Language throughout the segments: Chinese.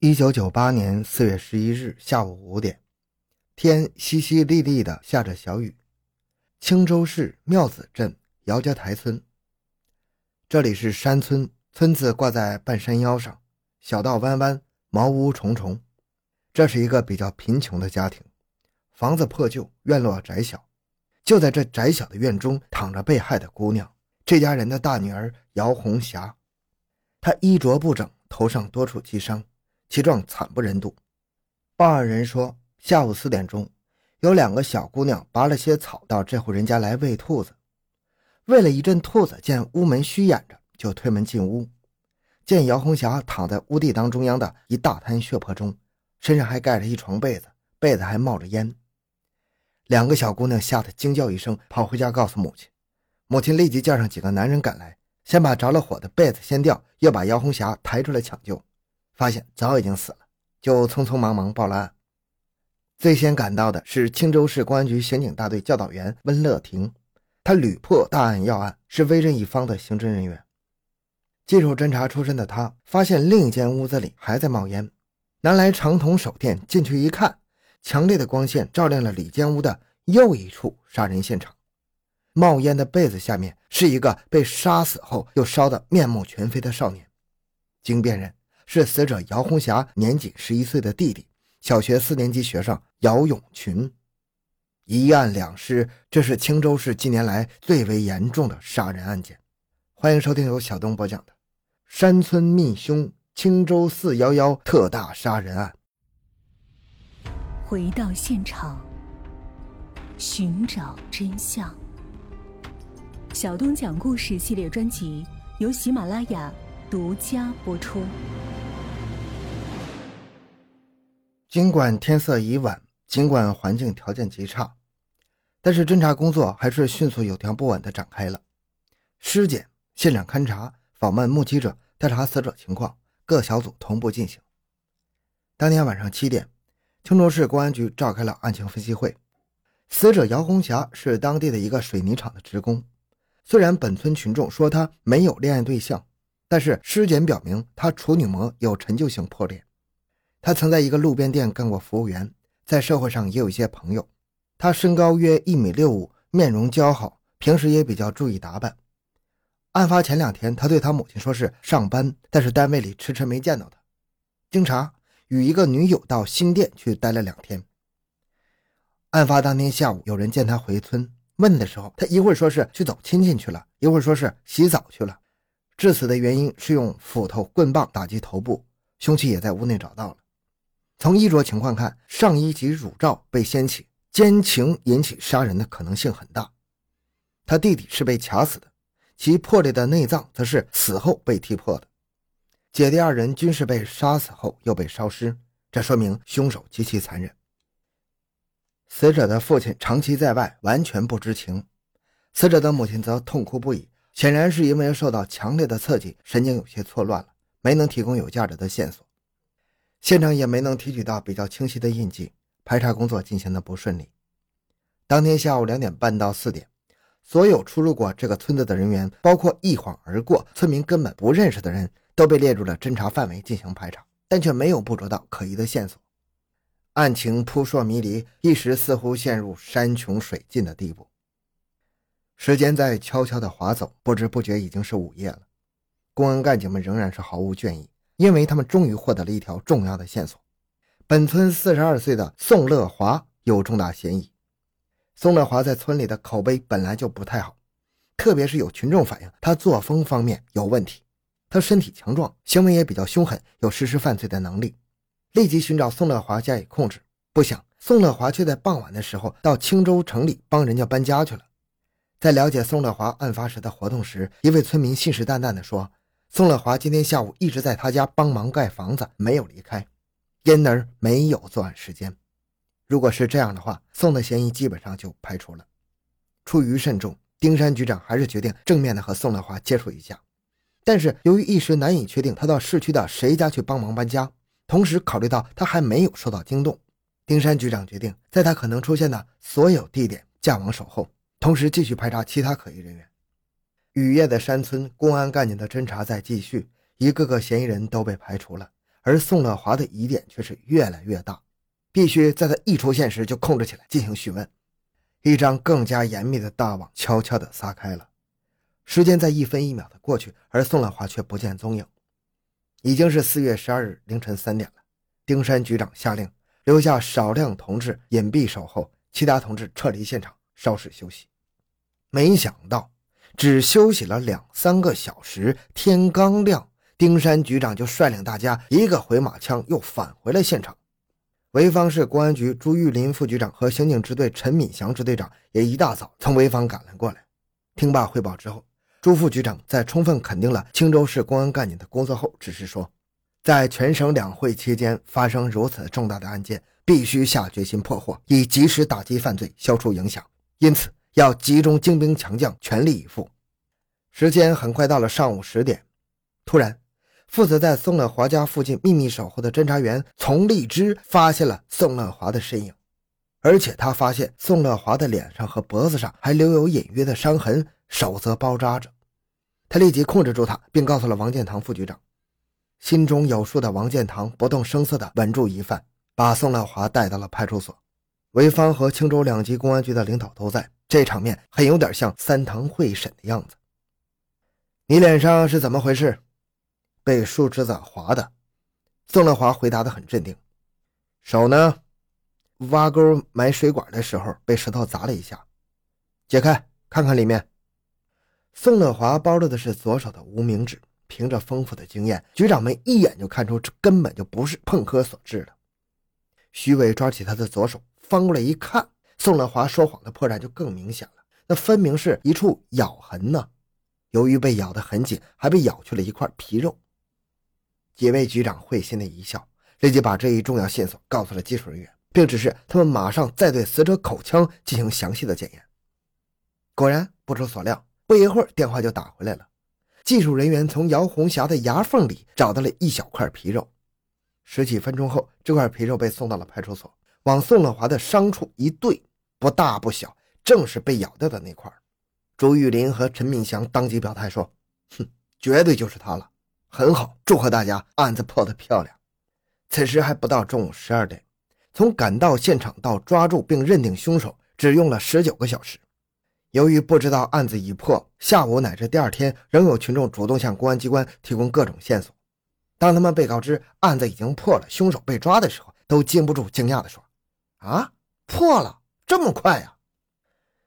一九九八年四月十一日下午五点，天淅淅沥沥的下着小雨。青州市庙子镇姚家台村，这里是山村，村子挂在半山腰上，小道弯弯，茅屋重重。这是一个比较贫穷的家庭，房子破旧，院落窄小。就在这窄小的院中，躺着被害的姑娘。这家人的大女儿姚红霞，她衣着不整，头上多处击伤，其状惨不忍睹。报案人说，下午四点钟，有两个小姑娘拔了些草到这户人家来喂兔子。喂了一阵兔子，见屋门虚掩着，就推门进屋，见姚红霞躺在屋地当中央的一大滩血泊中，身上还盖着一床被子，被子还冒着烟。两个小姑娘吓得惊叫一声，跑回家告诉母亲。母亲立即叫上几个男人赶来，先把着了火的被子掀掉，又把姚红霞抬出来抢救，发现早已经死了，就匆匆忙忙报了案。最先赶到的是青州市公安局刑警大队教导员温乐婷，他屡破大案要案，是威震一方的刑侦人员。技术侦查出身的他，发现另一间屋子里还在冒烟，拿来长筒手电进去一看。强烈的光线照亮了里间屋的又一处杀人现场，冒烟的被子下面是一个被杀死后又烧得面目全非的少年。经辨认，是死者姚红霞年仅十一岁的弟弟，小学四年级学生姚永群。一案两尸，这是青州市近年来最为严重的杀人案件。欢迎收听由小东播讲的《山村密凶：青州四幺幺特大杀人案》。回到现场，寻找真相。小东讲故事系列专辑由喜马拉雅独家播出。尽管天色已晚，尽管环境条件极差，但是侦查工作还是迅速有条不紊的展开了。尸检、现场勘查、访问目击者、调查死者情况，各小组同步进行。当天晚上七点。青州市公安局召开了案情分析会。死者姚红霞是当地的一个水泥厂的职工。虽然本村群众说她没有恋爱对象，但是尸检表明她处女膜有陈旧性破裂。他曾在一个路边店干过服务员，在社会上也有一些朋友。他身高约一米六五，面容姣好，平时也比较注意打扮。案发前两天，他对他母亲说是上班，但是单位里迟迟没见到他。经查。与一个女友到新店去待了两天。案发当天下午，有人见他回村，问的时候，他一会儿说是去走亲戚去了，一会儿说是洗澡去了。致死的原因是用斧头、棍棒打击头部，凶器也在屋内找到了。从衣着情况看，上衣及乳罩被掀起，奸情引起杀人的可能性很大。他弟弟是被卡死的，其破裂的内脏则是死后被踢破的。姐弟二人均是被杀死后又被烧尸，这说明凶手极其残忍。死者的父亲长期在外，完全不知情；死者的母亲则痛哭不已，显然是因为受到强烈的刺激，神经有些错乱了，没能提供有价值的线索。现场也没能提取到比较清晰的印记，排查工作进行的不顺利。当天下午两点半到四点，所有出入过这个村子的人员，包括一晃而过、村民根本不认识的人。都被列入了侦查范围进行排查，但却没有捕捉到可疑的线索。案情扑朔迷离，一时似乎陷入山穷水尽的地步。时间在悄悄地划走，不知不觉已经是午夜了。公安干警们仍然是毫无倦意，因为他们终于获得了一条重要的线索：本村四十二岁的宋乐华有重大嫌疑。宋乐华在村里的口碑本来就不太好，特别是有群众反映他作风方面有问题。他身体强壮，行为也比较凶狠，有实施犯罪的能力。立即寻找宋乐华加以控制，不想宋乐华却在傍晚的时候到青州城里帮人家搬家去了。在了解宋乐华案发时的活动时，一位村民信誓旦旦地说：“宋乐华今天下午一直在他家帮忙盖房子，没有离开，因而没有作案时间。”如果是这样的话，宋的嫌疑基本上就排除了。出于慎重，丁山局长还是决定正面的和宋乐华接触一下。但是由于一时难以确定他到市区的谁家去帮忙搬家，同时考虑到他还没有受到惊动，丁山局长决定在他可能出现的所有地点架网守候，同时继续排查其他可疑人员。雨夜的山村，公安干警的侦查在继续，一个个嫌疑人都被排除了，而宋乐华的疑点却是越来越大，必须在他一出现时就控制起来进行询问。一张更加严密的大网悄悄地撒开了，时间在一分一秒的过去，而宋乐华却不见踪影。已经是四月十二日凌晨三点了，丁山局长下令留下少量同志隐蔽守候，其他同志撤离现场稍事休息。没想到，只休息了两三个小时，天刚亮，丁山局长就率领大家一个回马枪，又返回了现场。潍坊市公安局朱玉林副局长和刑警支队陈敏祥支队长也一大早从潍坊赶了过来。听罢汇报之后，朱副局长在充分肯定了青州市公安干警的工作后，指示说，在全省两会期间发生如此重大的案件，必须下决心破获，以及时打击犯罪，消除影响。因此，要集中精兵强将，全力以赴。时间很快到了上午十点，突然。负责在宋乐华家附近秘密守候的侦查员丛立之发现了宋乐华的身影，而且他发现宋乐华的脸上和脖子上还留有隐约的伤痕，手则包扎着。他立即控制住他，并告诉了王建堂副局长。心中有数的王建堂不动声色地稳住疑犯，把宋乐华带到了派出所。潍坊和青州两级公安局的领导都在，这场面很有点像三堂会审的样子。你脸上是怎么回事？被树枝子划的，宋乐华回答的很镇定。手呢？挖沟埋水管的时候被石头砸了一下。解开，看看里面。宋乐华包着的是左手的无名指。凭着丰富的经验，局长们一眼就看出这根本就不是碰磕所致的。徐伟抓起他的左手，翻过来一看，宋乐华说谎的破绽就更明显了。那分明是一处咬痕呢。由于被咬得很紧，还被咬去了一块皮肉。几位局长会心的一笑，立即把这一重要线索告诉了技术人员，并指示他们马上再对死者口腔进行详细的检验。果然，不出所料，不一会儿电话就打回来了。技术人员从姚红霞的牙缝里找到了一小块皮肉。十几分钟后，这块皮肉被送到了派出所，往宋乐华的伤处一对，不大不小，正是被咬掉的那块。朱玉林和陈敏祥当即表态说：“哼，绝对就是他了。”很好，祝贺大家，案子破得漂亮。此时还不到中午十二点，从赶到现场到抓住并认定凶手，只用了十九个小时。由于不知道案子已破，下午乃至第二天仍有群众主动向公安机关提供各种线索。当他们被告知案子已经破了，凶手被抓的时候，都禁不住惊讶地说：“啊，破了这么快呀！”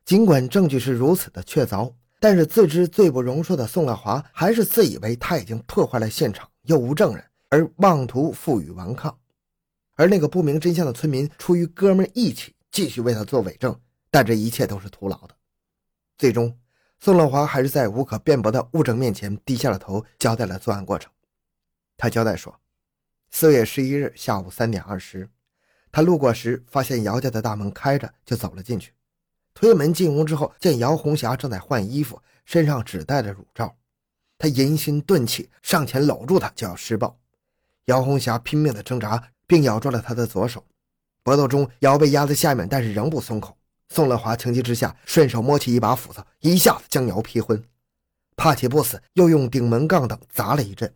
尽管证据是如此的确凿。但是自知罪不容恕的宋乐华还是自以为他已经破坏了现场，又无证人，而妄图负隅顽抗。而那个不明真相的村民出于哥们义气，继续为他做伪证，但这一切都是徒劳的。最终，宋乐华还是在无可辩驳的物证面前低下了头，交代了作案过程。他交代说：四月十一日下午三点二十，他路过时发现姚家的大门开着，就走了进去。推门进屋之后，见姚红霞正在换衣服，身上只戴着乳罩。他淫心顿起，上前搂住她就要施暴。姚红霞拼命的挣扎，并咬住了他的左手。搏斗中，姚被压在下面，但是仍不松口。宋乐华情急之下，顺手摸起一把斧子，一下子将姚劈昏。怕其不死，又用顶门杠等砸了一阵。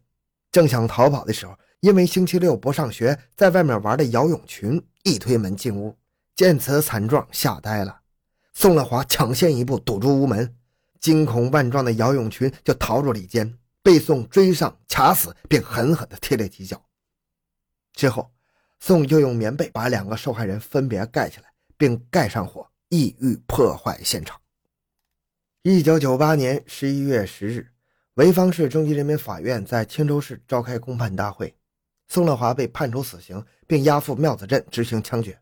正想逃跑的时候，因为星期六不上学，在外面玩的姚永群一推门进屋，见此惨状，吓呆了。宋乐华抢先一步堵住屋门，惊恐万状的姚永群就逃入里间，被宋追上卡死，并狠狠地踢了几脚。之后，宋又用棉被把两个受害人分别盖起来，并盖上火，意欲破坏现场。一九九八年十一月十日，潍坊市中级人民法院在青州市召开公判大会，宋乐华被判处死刑，并押赴庙子镇执行枪决，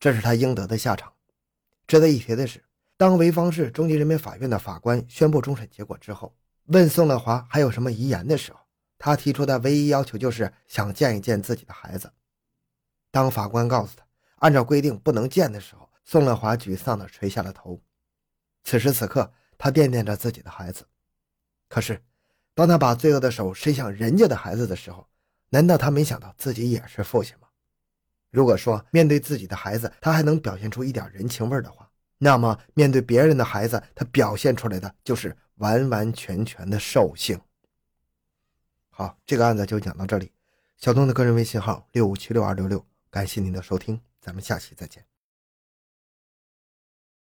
这是他应得的下场。值得一提的是，当潍坊市中级人民法院的法官宣布终审结果之后，问宋乐华还有什么遗言的时候，他提出的唯一要求就是想见一见自己的孩子。当法官告诉他按照规定不能见的时候，宋乐华沮丧地垂下了头。此时此刻，他惦念着自己的孩子。可是，当他把罪恶的手伸向人家的孩子的时候，难道他没想到自己也是父亲吗？如果说面对自己的孩子，他还能表现出一点人情味的话，那么面对别人的孩子，他表现出来的就是完完全全的兽性。好，这个案子就讲到这里。小东的个人微信号六五七六二六六，感谢您的收听，咱们下期再见。